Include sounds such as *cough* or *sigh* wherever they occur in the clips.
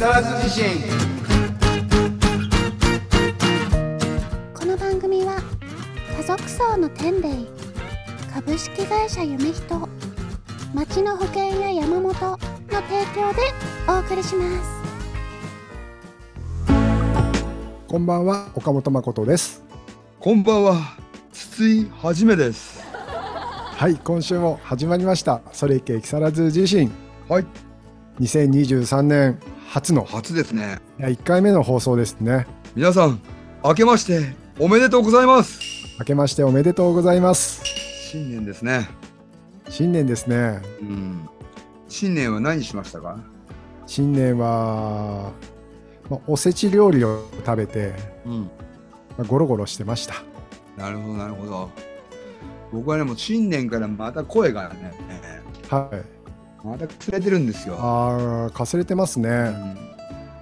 更津地震。この番組は家族層の天霊株式会社夢人町の保険や山本の提供でお送りします。こんばんは岡本誠です。こんばんは筒井はじめです。はい今週も始まりました。それいけ木更津地震。はい。2023年初の。初ですね。第1回目の放送ですね。皆さん明けましておめでとうございます。明けましておめでとうございます。新年ですね。新年ですね。うん。新年は何しましたか？新年は、まあ、おせち料理を食べて、うん。まあ、ゴロゴロしてました。なるほどなるほど。僕はねもう新年からまた声がねはいまたくれてるんですよ、あーかすれてますね。うん。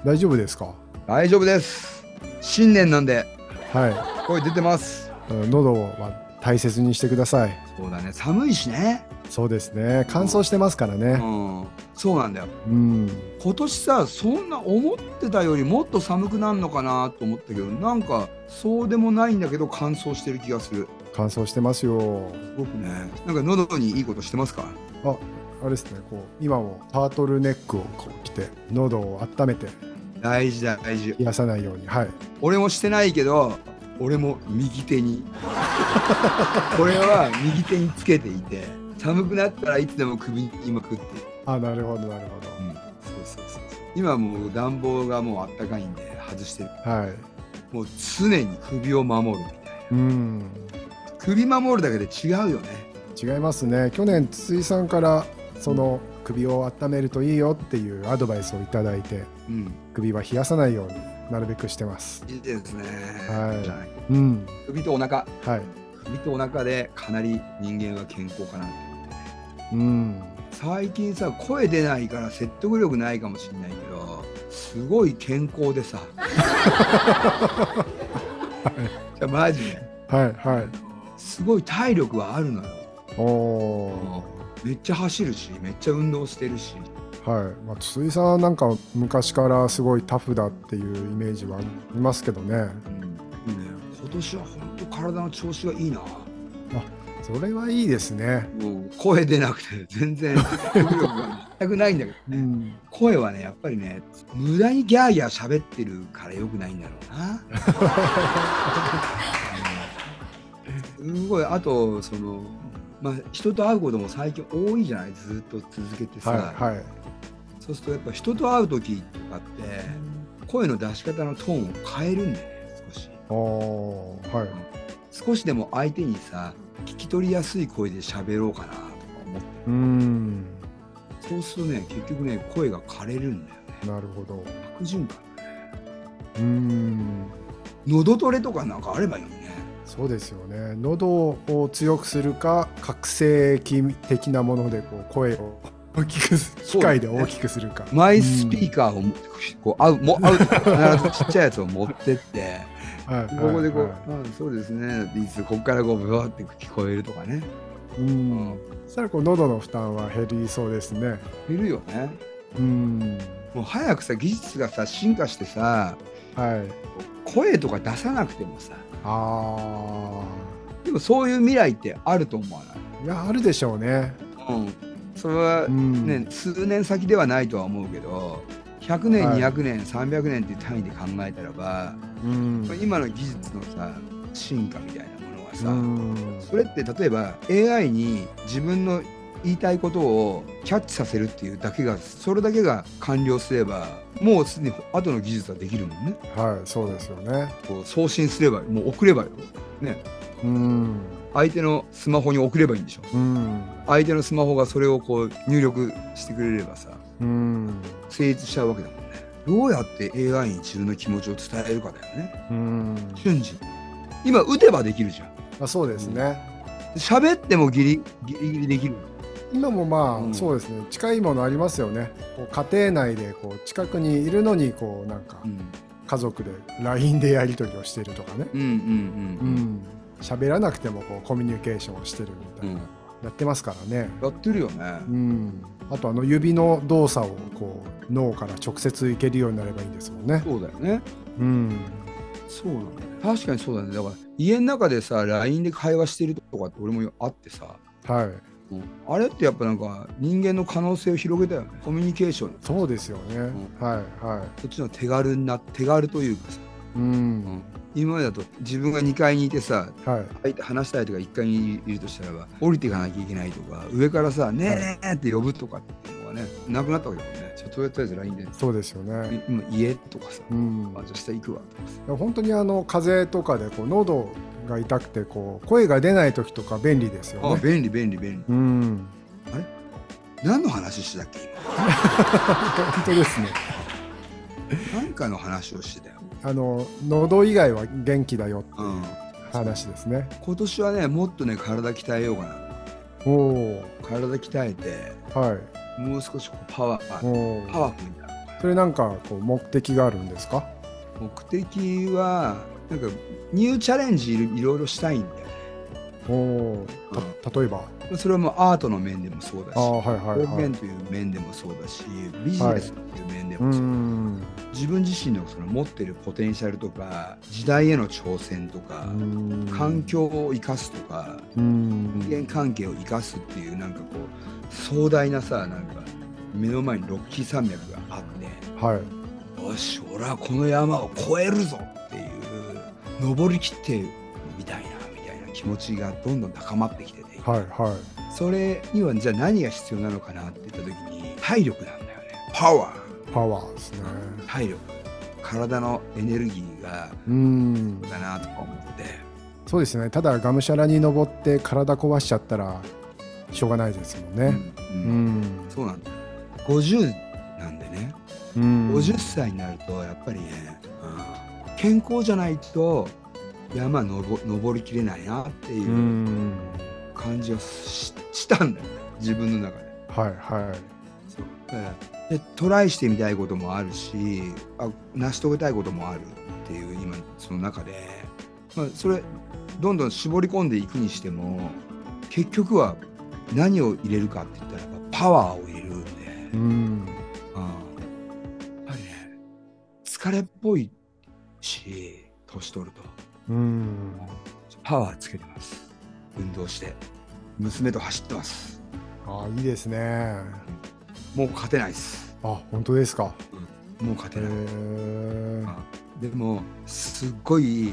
大丈夫ですか？大丈夫です。新年なんで。は声出てます。いうん喉は大切にしてください。そうだね。寒いしね。そうですね。乾燥してますからうねん。そうなんだよ。うん。今年さそんな思ってたよりもっと寒くなるのかなと思ったけどなんかそうでもないんだけど乾燥してる気がする。乾燥してますよ。すごくね。なんか喉にいいことしてますか？ああれですねこう今もタートルネックをこう着て喉を温めて大事だ大事。冷やさないようにはい。俺もしてないけど俺も右手に。*laughs* これは右手につけていて寒くなったらいつでも首に巻くってあなるほどなるうん、そうそうそう今もう暖房がもうあったかいんで外してる。ほどはい。もう常に首を守るみたいな。うん。首守るだけで違うよね。違いますね。去年筒井さんからその首を温めるといいよっていうアドバイスをいただいてうん。首は冷やさないようになるべくしてます。いいですね。はい。うん。首とお腹、はい。首とお腹でかなり人間は健康かなと。うん。最近さ、声出ないから説得力ないかもしれないけど、すごい健康でさ。*laughs* じゃあマジで、はいはい。すごい体力はあるのよ。おおめっちゃ走るし、めっちゃ運動してるし。ーはい、まあ、筒井さんなんか昔からすごいタフだっていうイメージはありますけどねうん、ね、今年は本当体の調子がいいな。それはいいですねもう声出なくて全然全くないんだけど。*laughs* うん声はねやっぱりね無駄にギャーギャー喋ってるからよくないんだろうな。*laughs* うんすごいあとそのまあ人と会うことも最近多いじゃないずっと続けてさ、はいはい。そうするとやっぱ人と会う時とかって声の出し方のトーンを変えるんだよね少し。はい。少しでも相手にさ聞き取りやすい声で喋ろうかなとか思ってうん。そうするとね結局ね声が枯れるんだよね。なるほど。悪循環うん。喉トレとかなんかあればいいのねそうですよね。喉を強くするか覚醒器的なものでこう声を大きくす機械で大きくするか、マイスピーカーをもこう合うも合うと必ずちっちゃいやつを持ってって。はいはいここでこうはい「あそうですね」いつここからこうブワーって聞こえるとかね。うん。そしたらこう喉の負担は減りそうですね。いるよね。うん。もう早くさ技術がさ進化してさはい。声とか出さなくてもさ。あでもそういう未来ってあると思わない？ーいやあるでしょうね。うん。それはうん。ね、数年先ではないとは思うけど100年、はい。200年300年っていう単位で考えたらば、うん。今の技術のさ進化みたいなものはさ、うん。それって例えば AI に自分の言いたいことをキャッチさせるっていうだけがそれだけが完了すればもうすでに後の技術はできるもんね。はいそうですよね。こう送信すればもう送ればよ、ね、うん。相手のスマホに送ればいいんでしょ。うん相手のスマホがそれをこう入力してくれればさうん。成立しちゃうわけだもんね。どうやって AI に自分の気持ちを伝えるかだよね。うん。瞬時今打てばできるじゃん。まあ、そうですね、喋ってもギリギリギリできる今もまあ、うん。そうですね。近いものありますよね。こう家庭内でこう近くにいるのにこうなんかうん。家族で LINE でやり取りをしてるとかね。うんうんうん喋らなくてもこうコミュニケーションをしてるみたいな、やってますからね。やってるよね。うん、あとあの指の動作をこう脳から直接いけるようになればいいんですもんね。そうだよね。うん、そうなんだ確かにそうだね。だから家の中でさ LINE で会話してるとかって俺もあってさ。はい、あれってやっぱなんか人間の可能性を広げたよね。コミュニケーション。そうですよね。ん。はいはそっちの手軽にな手軽というかさ、い。うん、今までだと自分が2階にいてさはい。話したいとか1階にいるとしたらば降りていかなきゃいけないとか上からさ「ねえねえ」って呼ぶとかってがねなくなったわけだもんね。ちょっととりあえず LINE で。そうですよね。今家とかさ、うん、あじゃあ下行くわとかさ。本当にあの風邪とかでこう喉が痛くてこう声が出ない時とか便利ですよね。あ便利便利便利。うん、何の話してたっけ？本当ですね。今何かの話をしてたよ、あの喉以外は元気だよってうん、話ですね。今年はねもっとね体鍛えようかなおお、体鍛えてはい。もう少しこうパワー。パワフルになるそれなんかこう目的があるんですか？目的はなんかニューチャレンジいろいろしたいんだよねおお。た例えば。それはもうアートの面でもそうだしはいはいはい。表現という面でもそうだしビジネスという面でうもそうだし、ん。自分自身のその持ってるポテンシャルとか時代への挑戦とか、環境を生かすとかうん。人間関係を生かすっていうなんかこう壮大なさなんか目の前にロッキー山脈があってはい。よし俺はこの山を越えるぞっていう登りきってみたいなみたいな気持ちがどんどん高まってきてて、はいはい。それにはじゃあ何が必要なのかなって言った時に体力なんだよねパワーパワーですね。体力体のエネルギーがうん。だなとか思ってそうですね。ただがむしゃらに登って体壊しちゃったらしょうがないですもんね。うんううんん。そうなんだ50なんでね、うん。50歳になるとやっぱりね、うん健康じゃないと山登登りきれないなっていううん。感じがししたんだよね。自分の中で。はいはい。そう。でトライしてみたいこともあるしあ成し遂げたいこともあるっていう今その中で、まあ、それどんどん絞り込んでいくにしても結局は何を入れるかって言ったらパワーを入れるんで、うん。うんやっぱりね疲れっぽいし年取るとうん。パワーつけてます。運動して。娘と走ってます。ああいいですね。もう勝てないです。あ本当ですか？へもう勝てない。でもすっごい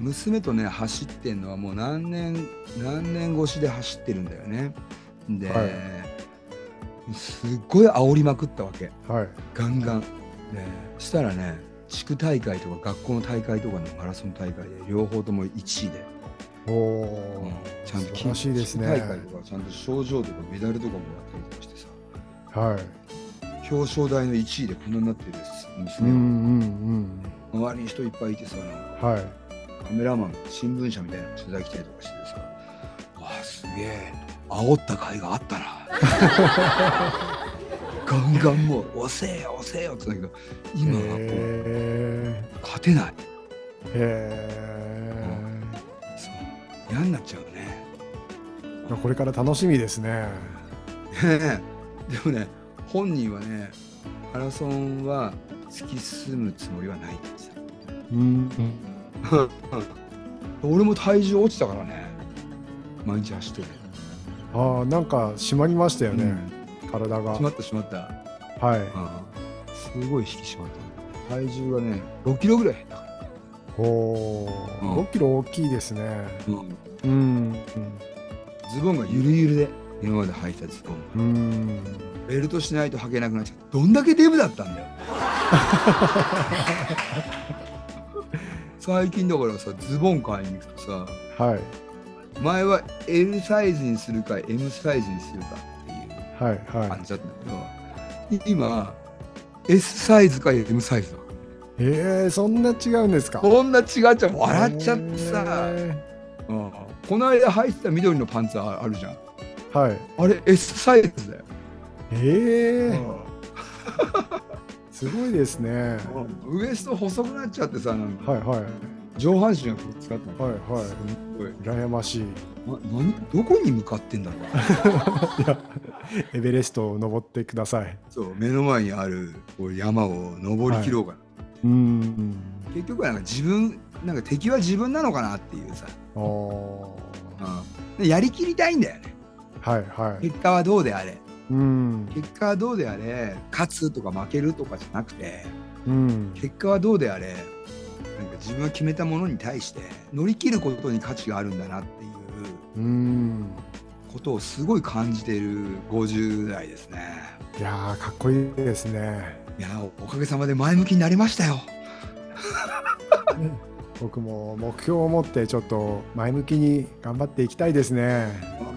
娘とね走ってんのはもう何年何年越しで走ってるんだよね。で、はすっごい煽りまくったわけ。はい。ガンガン。でしたらね地区大会とか学校の大会とかのマラソン大会で両方とも1位で、おおうん。ちゃんと素晴らしいですね。大会とかちゃんと賞状とかメダルとかもらったりとかしてさ。はい。表彰台の1位でこんなになってるうん娘うん。が、周りに人いっぱいいてさ。はい。カメラマン新聞社みたいなの取材来たりとかしてさ「わあすげえ。煽った甲斐があったな」*laughs* ガンガンもう「押せよ押せよ」って言ったけど今はもうへ勝てないえ。へそう嫌になっちゃうねえ。これから楽しみですね。でもね本人はねマラソンは突き進むつもりはないってうん。*laughs* 俺も体重落ちたからね毎日走っててああなんか締まりましたよね。体がし。まったしまったはい。うんすごい引き締まった体重がね6キロぐらい減ったおお。うん5キロ大きいですね。うんうん。ズボンがゆるゆるで今まで履いてたズボンうん。ベルトしないと履けなくなっちゃったどんだけデブだったんだよ *laughs* 最近だからさズボン買いに行くとさはい。前は L サイズにするか M サイズにするか感じだったけど、今 S サイズか M サイズだい。ええそんな違うんですか？こんな違っちゃう笑っちゃってさ、へうんこの間履いてた緑のパンツああるじゃんえはい。あれ S サイズだよ、ええ *laughs* すごいですね。ウエスト細くなっちゃってさはいはい。上半身がこっちだったのはいはい。ごい。羨ましい。な何？どこに向かってんだろう？*laughs* いやエベレストを登ってください。そう目の前にあるこう山を登りきろうかな、うん。結局はなんか自分なんか敵は自分なのかなっていうさ、おうん、でやりきりたいんだよね。はいはい。結果はどうであれ。うん。結果はどうであれ勝つとか負けるとかじゃなくてうん。結果はどうであれなんか自分が決めたものに対して乗り切ることに価値があるんだなっていううん。ことをすごい感じている50代ですね。いやーかっこいいですね。いやおかげさまで前向きになりましたよ。*laughs* 僕も目標を持ってちょっと前向きに頑張っていきたいですね。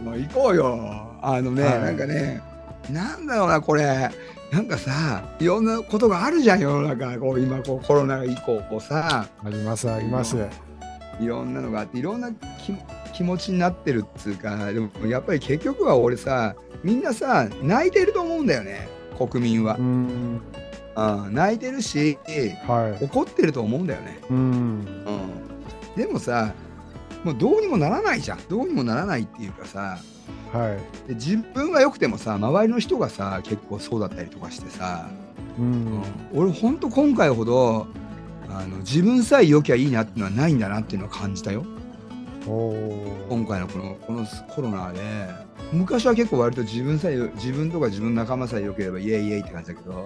もう行こうよ。あのね、はい。なんかねなんだろうなこれ。なんかさいろんなことがあるじゃん世の中。こう今こうコロナ以降こうさ。ありますあります。いろんなのがあっていろんな気気持ちになってるっつうか。でもやっぱり結局は俺さみんなさ泣いてると思うんだよね。国民は。う、ん。うん、泣いてるしはい。怒ってると思うんだよね、うん。うん、でもさもうどうにもならないじゃん。どうにもならないっていうかさはい。で自分が良くてもさ周りの人がさ結構そうだったりとかしてさ、うん。俺ほんと今回ほどあの自分さえ良きゃいいなっていうのはないんだなっていうのを感じたよ。今回のこのこのコロナで。昔は結構割と自分さえ自分とか自分の仲間さえ良ければイエイイエイって感じだけど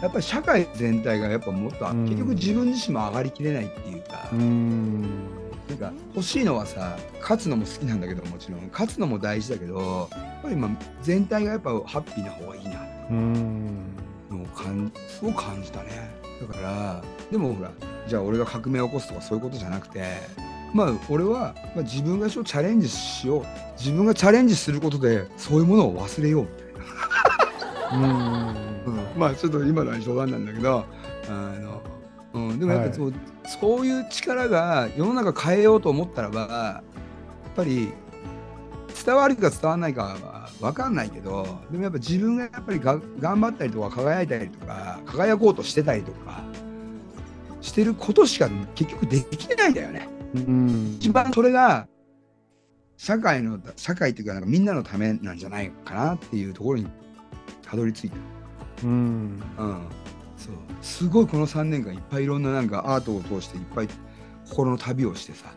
やっぱり社会全体がやっぱもっと、うん。結局自分自身も上がりきれないっていうか、うんなんか欲しいのはさ勝つのも好きなんだけどもちろん。勝つのも大事だけどやっぱりまあ全体がやっぱハッピーな方がいいな。のを感すごく感じたね。だからでもほらじゃあ俺が革命を起こすとかそういうことじゃなくてまあ俺は、まあ、自分が一応チャレンジしよう。自分がチャレンジすることでそういうものを忘れようみたいな、うん。まあちょっと今のは冗談なんだけどあの、うん、でもやっぱそう,、そういう力が世の中変えようと思ったらばやっぱり伝わるか伝わらないかは分かんないけどでもやっぱ自分がやっぱりが頑張ったりとか輝いたりとか輝こうとしてたりとかしてることしか結局できないんだよね。うん一番それが社会の社会っていうかなんかみんなのためなんじゃないかなっていうところにたどり着いた。うんうん、すごいこの3年間いっぱいいろんななんかアートを通していっぱい心の旅をしてさ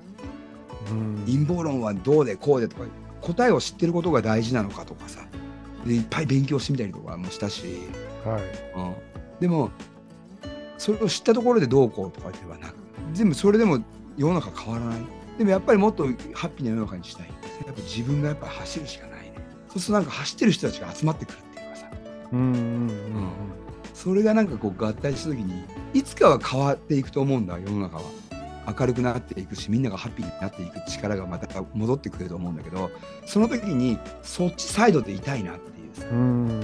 うん。陰謀論はどうでこうでとか答えを知ってることが大事なのかとかさでいっぱい勉強してみたりとかもしたし、はい。うん、でもそれを知ったところでどうこうとかではなく全部それでも世の中変わらない。でもやっぱりもっとハッピーな世の中にしたい。やっぱ自分がやっぱ走るしかないね。そうするとなんか走ってる人たちが集まってくるっていうかさ。うん。うんそれがなんかこう合体した時にいつかは変わっていくと思うんだ世の中は。明るくなっていくしみんながハッピーになっていく力がまた戻ってくると思うんだけどその時にそっちサイドでいたいなっていうさ、うん。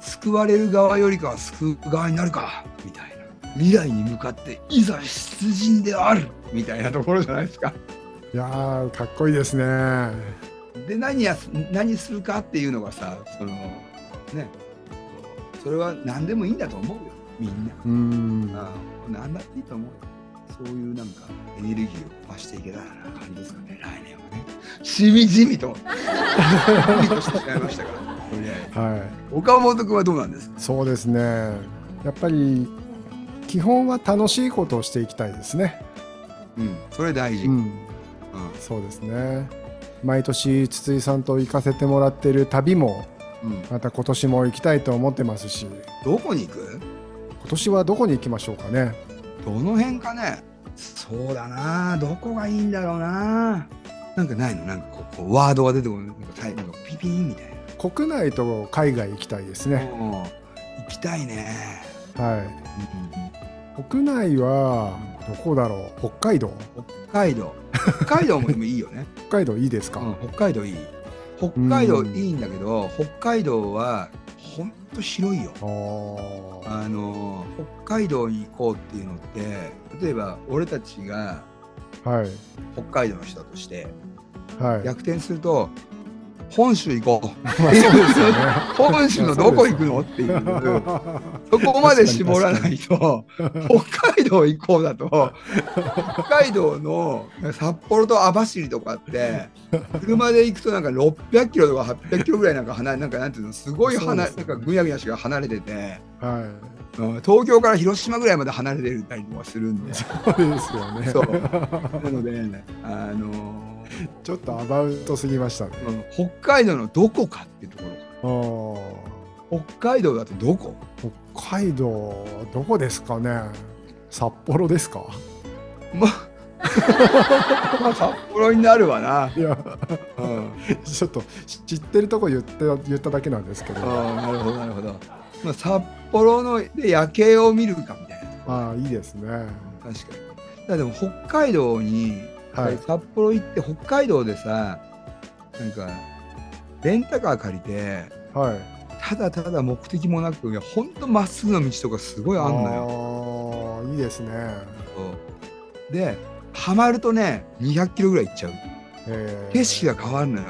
救われる側よりかは救う側になるかみたいな。未来に向かっていざ出陣であるみたいなところじゃないですか。いやーかっこいいですね。で何やす何するかっていうのがさそのねそれは何でもいいんだと思うよ。みんな。うん。ああなんだっていいと思う。よ。そういうなんかエネルギーを増していけたらな感じですかね、来年はね。しみじみと、としてしまいましたから、とりあえず。はい。岡本君はどうなんですか？そうですね。やっぱり基本は楽しいことをしていきたいですね。うん、それ大事。うん。うん。そうですね。毎年筒井さんと行かせてもらってる旅もうん。また今年も行きたいと思ってますし。どこに行く？今年はどこに行きましょうかね。どの辺かね？そうだな。どこがいいんだろうな。なんかないの？なんかこうワードが出てこない。なんかピピみたいな。国内と海外行きたいですね。うん行きたいね。はい。国内はどこだろう？北海道？北海道。北海道もいいよね。*laughs* 北海道いいですか、うん、北海道いい北海道いいんだけど、北海道はほんと広いよ。あの北海道に行こうっていうのって例えば俺たちがはい。北海道の人だとしてはい。逆転すると本州行こう。まあそうですよね。*laughs* 本州のどこ行くのっていう。そこまで絞らないと北海道行こうだと。北海道の札幌と網走とかって車で行くとなんか600キロとか800キロぐらいなんか離れ *laughs* なんかなんていうのすごい離ね。なんかぐやぐやしか離れてて、はうん東京から広島ぐらいまで離れてたりとかするんで。いそうですよね。そう。なのであのー *laughs* ちょっとアバウトすぎましたね。うん。北海道のどこかっていうところあー。北海道だとどこ？北海道どこですかね。札幌ですか？まあ *laughs* まあ札幌になるわな。いや。うん、ちょっと知ってるとこ言って言っただけなんですけど。ああなるほどなるほど。まあ札幌ので夜景を見るかみたいな。ああいいですね。確かに。だでも北海道に、はい。札幌行って北海道でさなんかレンタカー借りてはい。ただただ目的もなくほんとまっすぐの道とかすごいあんのよ。ああいいですね。そう。でハマるとね200キロぐらい行っちゃう。えー。景色が変わるのよ。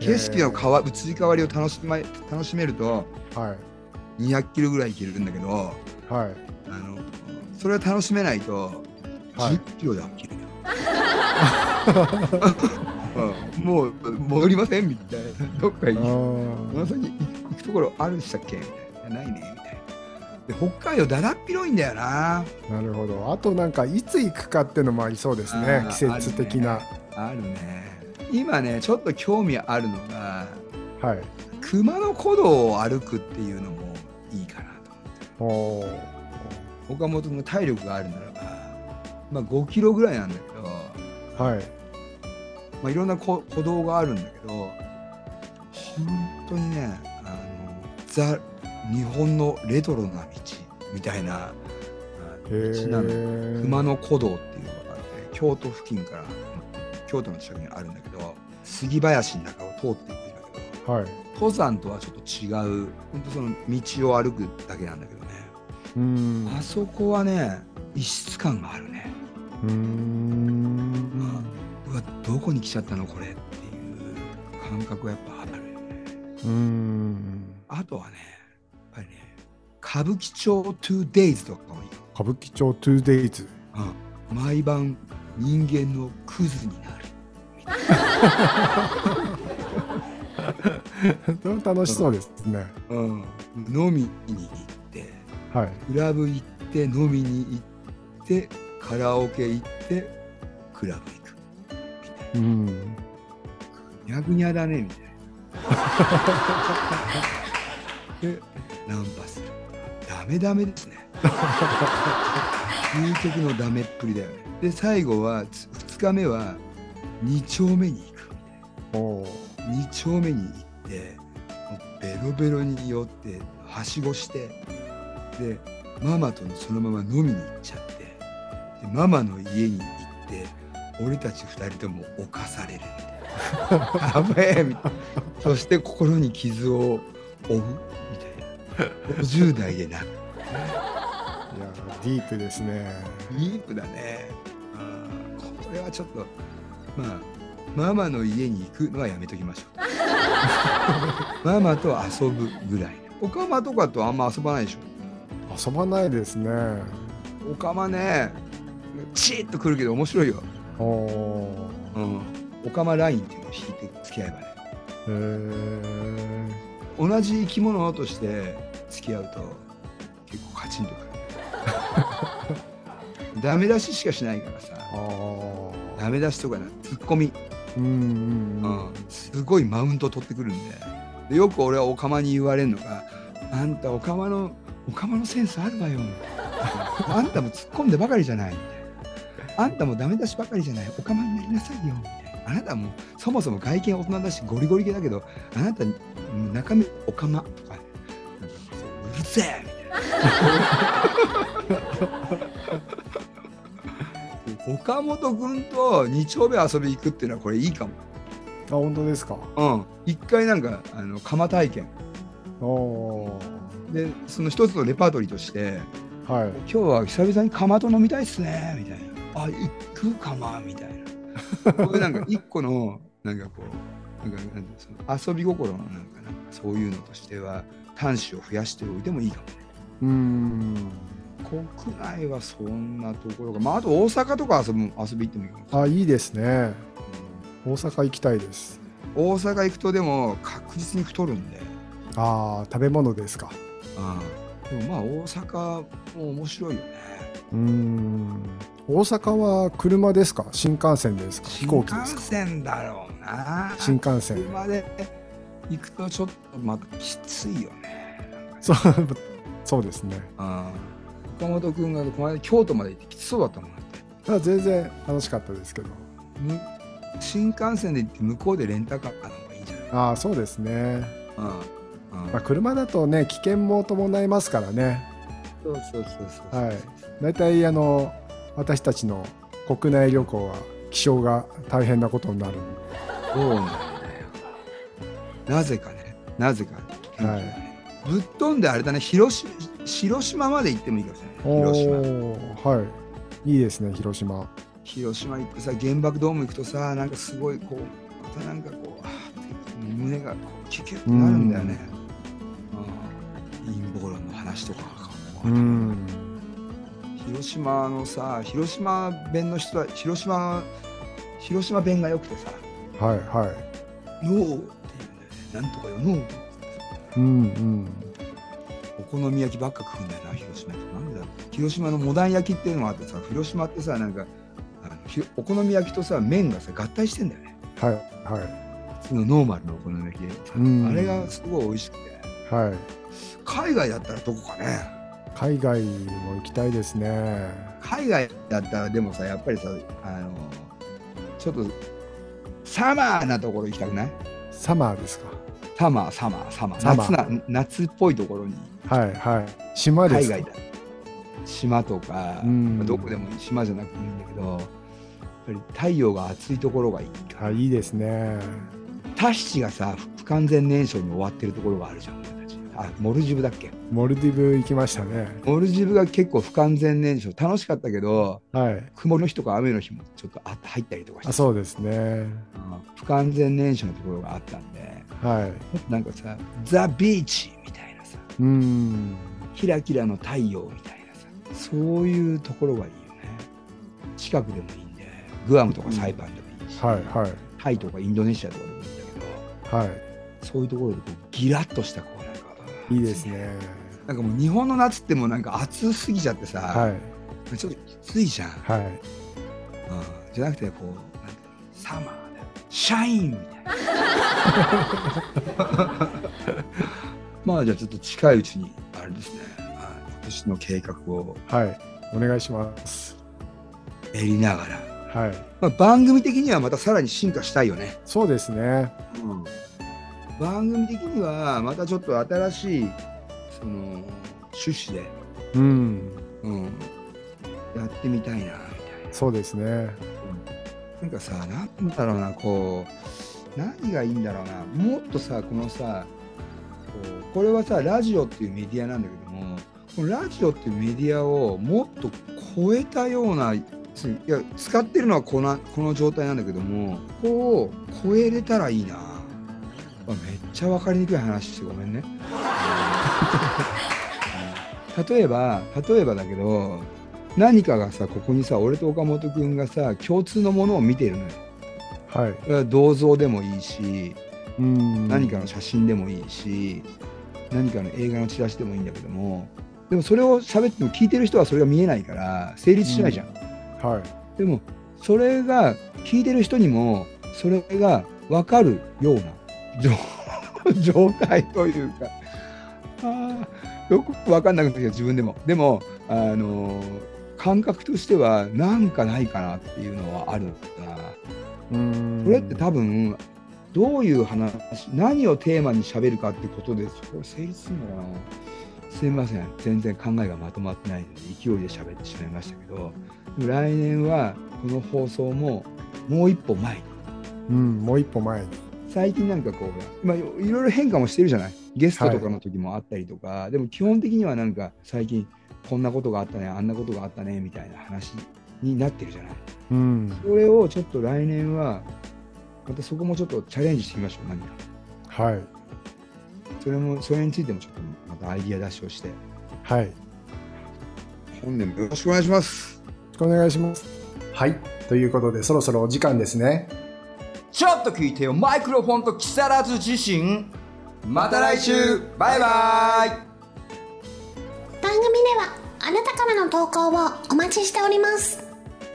景色の変わ移り変わりを楽し,、ま、楽しめるとはい。200キロぐらい行けるんだけどはい。あのそれを楽しめないとはい。10キロで飽きる。よ、うん。もう戻りませんみたいなどっかあ行きー。まさに行くところあるんでしたっけ。みたいなないねみたいな。で北海道だだっ広いんだよな。なるほど。あとなんかいつ行くかっていうのもありそうですね。季節的な、あるね。今ねちょっと興味あるのがはい。熊野古道を歩くっていうのもいいかなと。おー。岡本の体力があるならば、まあ、5キロぐらいなんだけど、はい。まあ、いろんなこ歩道があるんだけど本当にねあのザ日本のレトロな道みたいな道なのえ熊野古道っていうのがあって京都付近から京都の近くにあるんだけど杉林の中を通っていくんだけどはい。登山とはちょっと違う本当その道を歩くだけなんだけどね。うーん。あそこはね異質感があるね。うーん。うわどこに来ちゃったのこれっていう感覚はやっぱあるよね。うーんあとはねやっぱりね歌舞伎町 2days とかもいい。よ、歌舞伎町 2days うん、毎晩人間のクズになる。*laughs* 楽しそうですね。うん、飲みに行ってはい。クラブ行って飲みに行ってカラオケ行ってクラブ行く。うん。にゃぐにゃだねみたいな。でナンパする。ダメダメですね。究極のダメっぷりだよね。で最後はつ2日目は2丁目に行く。おー。2丁目に行ってベロベロに酔ってはしごしてでママとそのまま飲みに行っちゃってでママの家に行って俺たち2人とも犯される。やべえみたいな。そして心に傷を負うみたいな。50代でなく。いやディープですね。ディープだね。うんこれはちょっとまあママの家に行くのはやめときましょう。*laughs* ママと遊ぶぐらい。おかまとかとあんま遊ばないでしょ。遊ばないですね。おかまねチーッとくるけど面白いよ、おーうん、おかまラインっていうのを引いて付き合えばね。へえ同じ生き物として付き合うと結構カチンとくる。*laughs* ダメ出ししかしないからさ。ダメ出しとかなツッコミ。うんうんうん。うん、すごいマウント取ってくるんで。でよく俺はオカマに言われるのが「あんたオカマのオカマのセンスあるわよ」あんたも突っ込んでばかりじゃない」みたいな「あんたもダメ出しばかりじゃない。オカマになりなさいよ」みたいな「あなたもそもそも外見大人だしゴリゴリ系だけどあなたうん中身オカマ」とか、なんかそううるせえ!」みたいな。岡本君と二丁目遊び行くっていうのはこれいいかも。あ本当ですか？うん、一回なんかあの釜体験。おー。でその一つのレパートリーとしてはい「今日は久々に釜と飲みたいっすね」みたいな「あ行く釜」みたいな。これなんか *laughs* 一個のなんかこうなんかなんその遊び心のなんかなそういうのとしては端子を増やしておいてもいいかもね。うーん。国内はそんなところが、まあ、あと大阪とか遊ぶ遊び行ってもいいかも。あいいですね。大阪行きたいです。大阪行くとでも確実に太るんで、ああ食べ物ですか。うん、でもまあ大阪も面白いよねうーん。大阪は車ですか？新幹線ですか？飛行機ですか？新幹線だろうな。新幹線。車で行くとちょっとまたきついよね。そう *laughs* そうですね。うん。岡本君がこの間京都まで行ってきつそうだったもんだ全然楽しかったですけど。む新幹線で行って向こうでレンタカーの方がいいんじゃない？ああそうですね、うん。うん。まあ、車だとね危険も伴いますからね。そうそうそうそう。はい大体あの私たちの国内旅行は気象が大変なことになる。んそうなんだよ。なぜかね。なぜかはい。ぶっ飛んであれだね。広島広島まで行ってもいいかもしれない広島。はい。いいですね広島。広島行ってさ原爆ドーム行くとさなんかすごいこうまたなんかこう胸がこうキュキュッとなるんだよね、うん、陰謀論の話とかうーん広島のさ広島弁の人は広島広島弁が良くてさはいはい「ノー」って言うんだよね。なんとかよノーうんうんお好み焼きばっか食うんだよな広島って。なんでだろう。広島のモダン焼きっていうのがあってさ広島ってさなんかあのひお好み焼きとさ麺がさ合体してんだよね。はいは普通のノーマルのお好み焼き。で、うん。あれがすごい美味しくて。いはい。海外だったらどこかね海外も行きたいですね。海外だったらでもさやっぱりさあのちょっとサマーなところ行きたくない？サマーですか。サマーサマーサマー。サマー。夏な夏っぽいところに。はいはい。島ですか？海外だ。島とか、うん。まあどこでも島じゃなくてもいいんだけどやっぱり太陽が暑いところがいい。あいいですね。タヒチがさ不完全燃焼に終わってるところがあるじゃんあモルジブだっけ？モルディブ行きましたね。モルジブが結構不完全燃焼。楽しかったけどはい。曇りの日とか雨の日もちょっとあ入ったりとかして。あそうですね。うん不完全燃焼のところがあったんで。はい。なんかさザ・ビーチみたいなさ。うーん。キラキラの太陽みたいなさ。そういうところがいいよね。近くでもいいんで。グアムとかサイパンでもいいし、はいはい。タイとかインドネシアとかでもいいんだけど。はそういうところでこうギラッとしたこういいいですね。なんかもう日本の夏ってもうなんか暑すぎちゃってさ、はい。ちょっときついじゃん、うん、はいじゃなくてこうなんていうのサマーでシャインみたいな。*laughs* まあじゃあちょっと近いうちにあれですね、はい。今年の計画を。はい。お願いします。やりながら、はい。まあ、番組的にはまたさらに進化したいよね、そうですね番組的にはまたちょっと新しいその趣旨で、うん。うん、やってみたいな。みたいなそうですね。なんかさなんだろうなこう何がいいんだろうな。もっとさこのさこうこれはさラジオっていうメディアなんだけどもこのラジオっていうメディアをもっと超えたようないや使ってるのはこのこの状態なんだけどもここを超えれたらいいな、まあ、めっちゃ分かりにくい話してごめんね。*laughs* 例えば例えばだけど何かがさここにさ俺と岡本君がさ共通のものを見てるのよ。はい。銅像でもいいしうん。何かの写真でもいいし何かの映画のチラシでもいいんだけどもでもそれを喋っても聞いてる人はそれが見えないから成立しないじゃん、はい。でもそれが聞いてる人にもそれが分かるような状 *laughs* 状態というか。あーよく分かんなくなってきた自分でも。でもあの感覚としてはなんかないかなっていうのはあるんだな。うん。それって多分どういう話何をテーマに喋るかってことでそこ成立するのかなすみません。全然考えがまとまってないので勢いで喋ってしまいましたけど来年はこの放送ももう一歩前に。うんもう一歩前に最近なんかこう、まあ、いろいろ変化もしてるじゃない？ゲストとかの時もあったりとか、でも基本的にはなんか最近こんなことがあったねあんなことがあったねみたいな話になってるじゃない？うん。それをちょっと来年はまたそこもちょっとチャレンジしてみましょう何か。はい。それもそれについてもちょっとまたアイディア出しをして。はい。よ本年もよろしくお願いします。ろしくお願いします。はい。ということでそろそろお時間ですねちょっと聞いてよ。マイクロフォンと木更津自身また来週。バイバイ。番組ではあなたからの投稿をお待ちしております。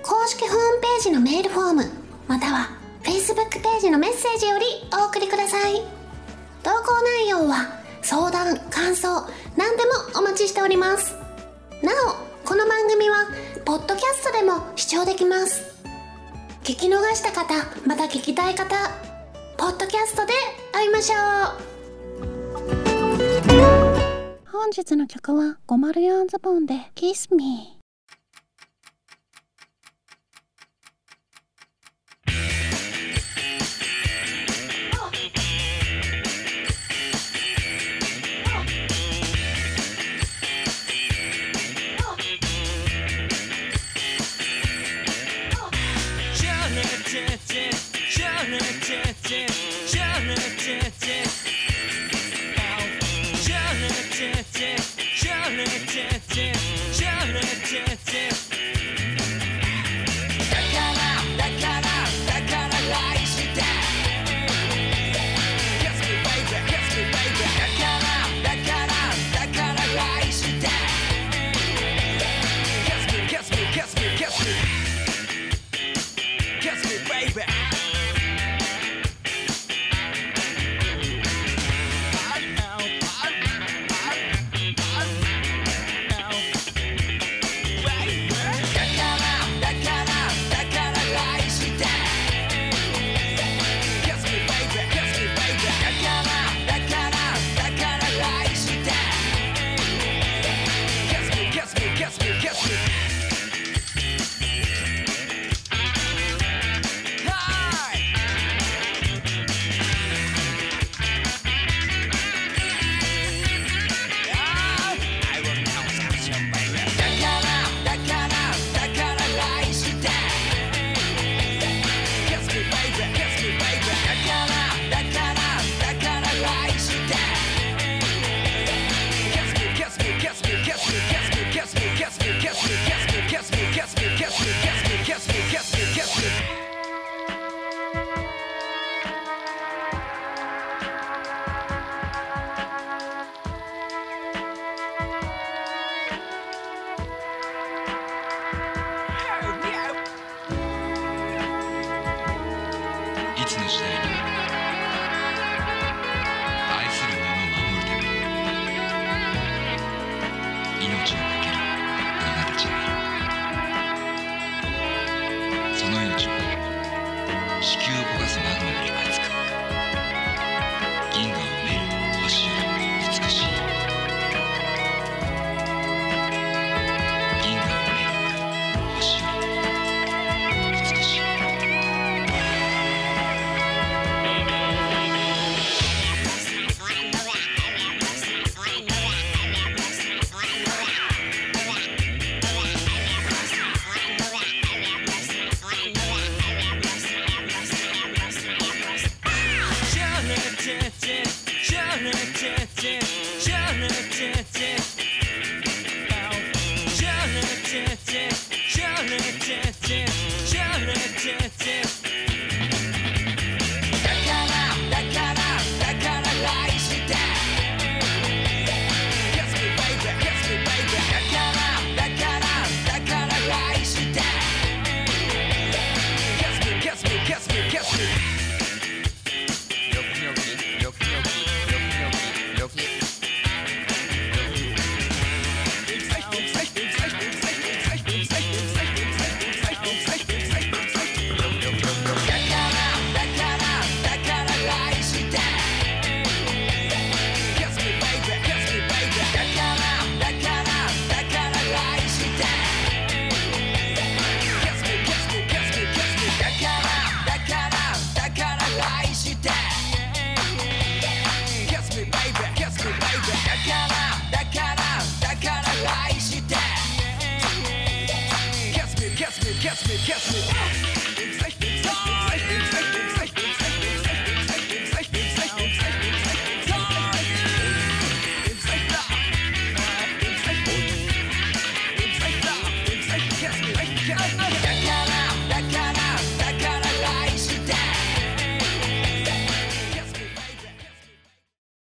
公式ホームページのメールフォームまたは Facebook ページのメッセージよりお送りください。投稿内容は相談感想何でもお待ちしております。なおこの番組はポッドキャストでも視聴できます。聞き逃した方また聞きたい方ポッドキャストで会いましょう。本日の曲は504ズボンで Kiss Me